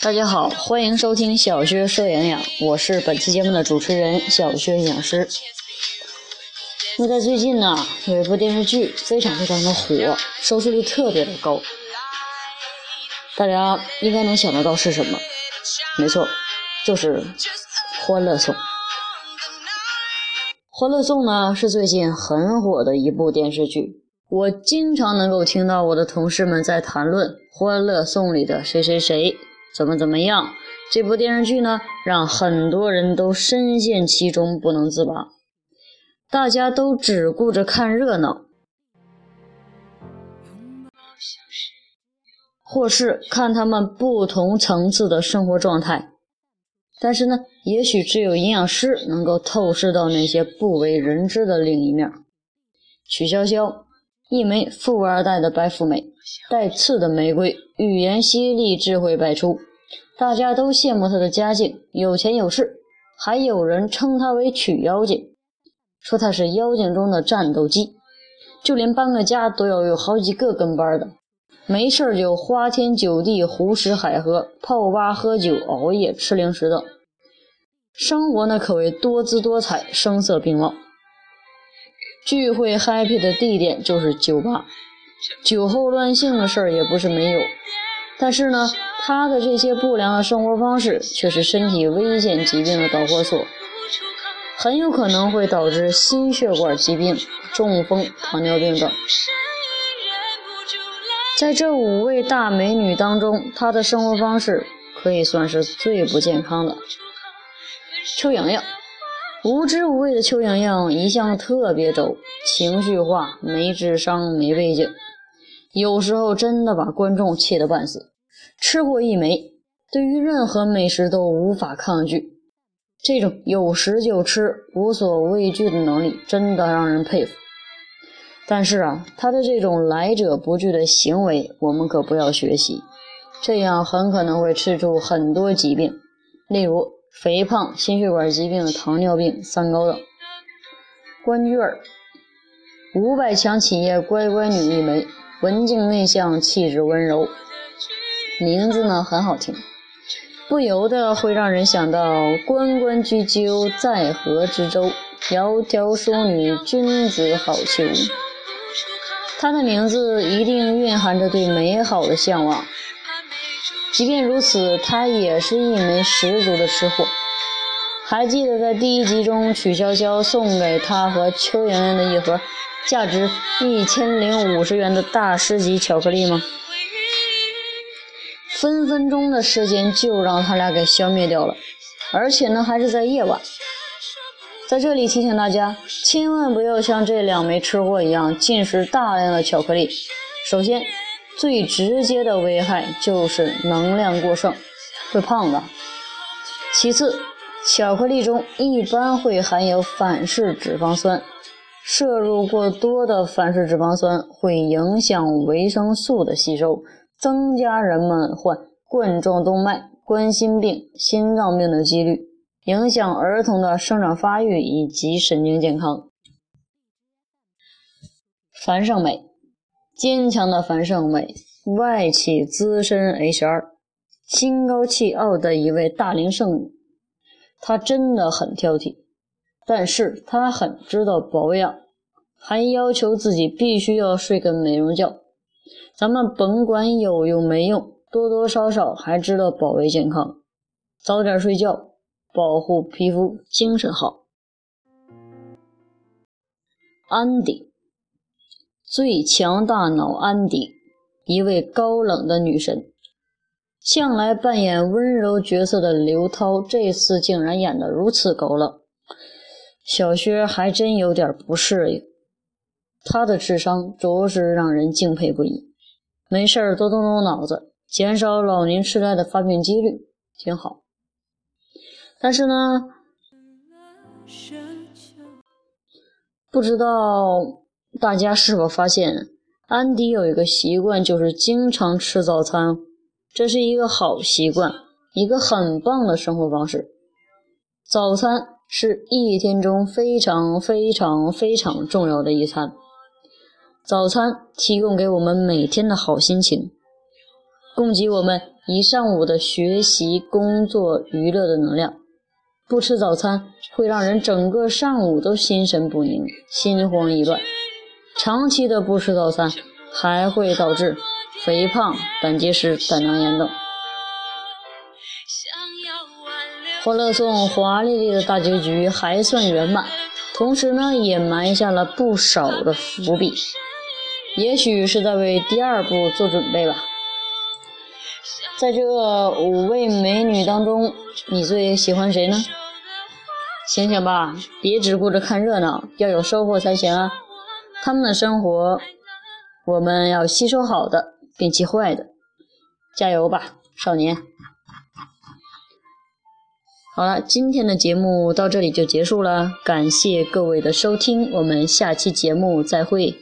大家好，欢迎收听小薛说营养，我是本期节目的主持人小薛营养师。那在最近呢，有一部电视剧非常非常的火，收视率特别的高，大家应该能想得到是什么？没错，就是《欢乐颂》。《欢乐颂》呢是最近很火的一部电视剧，我经常能够听到我的同事们在谈论《欢乐颂》里的谁谁谁。怎么怎么样？这部电视剧呢，让很多人都深陷其中不能自拔。大家都只顾着看热闹，或是看他们不同层次的生活状态。但是呢，也许只有营养师能够透视到那些不为人知的另一面。曲筱绡，一枚富二代的白富美，带刺的玫瑰，语言犀利，智慧百出。大家都羡慕他的家境，有钱有势，还有人称他为曲妖精，说他是妖精中的战斗机，就连搬个家都要有好几个跟班的，没事就花天酒地、胡吃海喝、泡吧喝酒、熬夜吃零食的，生活呢可谓多姿多彩、声色并茂。聚会 happy 的地点就是酒吧，酒后乱性的事儿也不是没有，但是呢。他的这些不良的生活方式，却是身体危险疾病的导火索，很有可能会导致心血管疾病、中风、糖尿病等。在这五位大美女当中，她的生活方式可以算是最不健康的。邱莹莹，无知无畏的邱莹莹一向特别轴，情绪化，没智商，没背景，有时候真的把观众气得半死。吃过一枚，对于任何美食都无法抗拒。这种有食就吃、无所畏惧的能力，真的让人佩服。但是啊，他的这种来者不拒的行为，我们可不要学习，这样很可能会吃出很多疾病，例如肥胖、心血管疾病、糖尿病、三高等。关雎儿，五百强企业乖乖女一枚，文静内向，气质温柔。名字呢很好听，不由得会让人想到“关关雎鸠，在河之洲”，“窈窕淑女，君子好逑”。她的名字一定蕴含着对美好的向往。即便如此，她也是一枚十足的吃货。还记得在第一集中，曲筱绡送给她和邱莹莹的一盒价值一千零五十元的大师级巧克力吗？分分钟的时间就让他俩给消灭掉了，而且呢还是在夜晚。在这里提醒大家，千万不要像这两枚吃货一样进食大量的巧克力。首先，最直接的危害就是能量过剩，会胖的。其次，巧克力中一般会含有反式脂肪酸，摄入过多的反式脂肪酸会影响维生素的吸收。增加人们患冠状动脉、冠心病、心脏病的几率，影响儿童的生长发育以及神经健康。樊胜美，坚强的樊胜美，外企资深 HR，心高气傲的一位大龄剩女。她真的很挑剔，但是她很知道保养，还要求自己必须要睡个美容觉。咱们甭管有用没用，多多少少还知道保卫健康，早点睡觉，保护皮肤，精神好。安迪，最强大脑安迪，一位高冷的女神，向来扮演温柔角色的刘涛，这次竟然演得如此高冷，小薛还真有点不适应。她的智商着实让人敬佩不已。没事儿，多动动脑子，减少老年痴呆的发病几率，挺好。但是呢，不知道大家是否发现，安迪有一个习惯，就是经常吃早餐。这是一个好习惯，一个很棒的生活方式。早餐是一天中非常非常非常重要的一餐。早餐提供给我们每天的好心情，供给我们一上午的学习、工作、娱乐的能量。不吃早餐会让人整个上午都心神不宁、心慌意乱。长期的不吃早餐还会导致肥胖、胆结石、胆囊炎等。欢乐颂华丽丽的大结局还算圆满，同时呢也埋下了不少的伏笔，也许是在为第二部做准备吧。在这五位美女当中，你最喜欢谁呢？醒醒吧，别只顾着看热闹，要有收获才行啊！他们的生活，我们要吸收好的，摒弃坏的。加油吧，少年！好了，今天的节目到这里就结束了，感谢各位的收听，我们下期节目再会。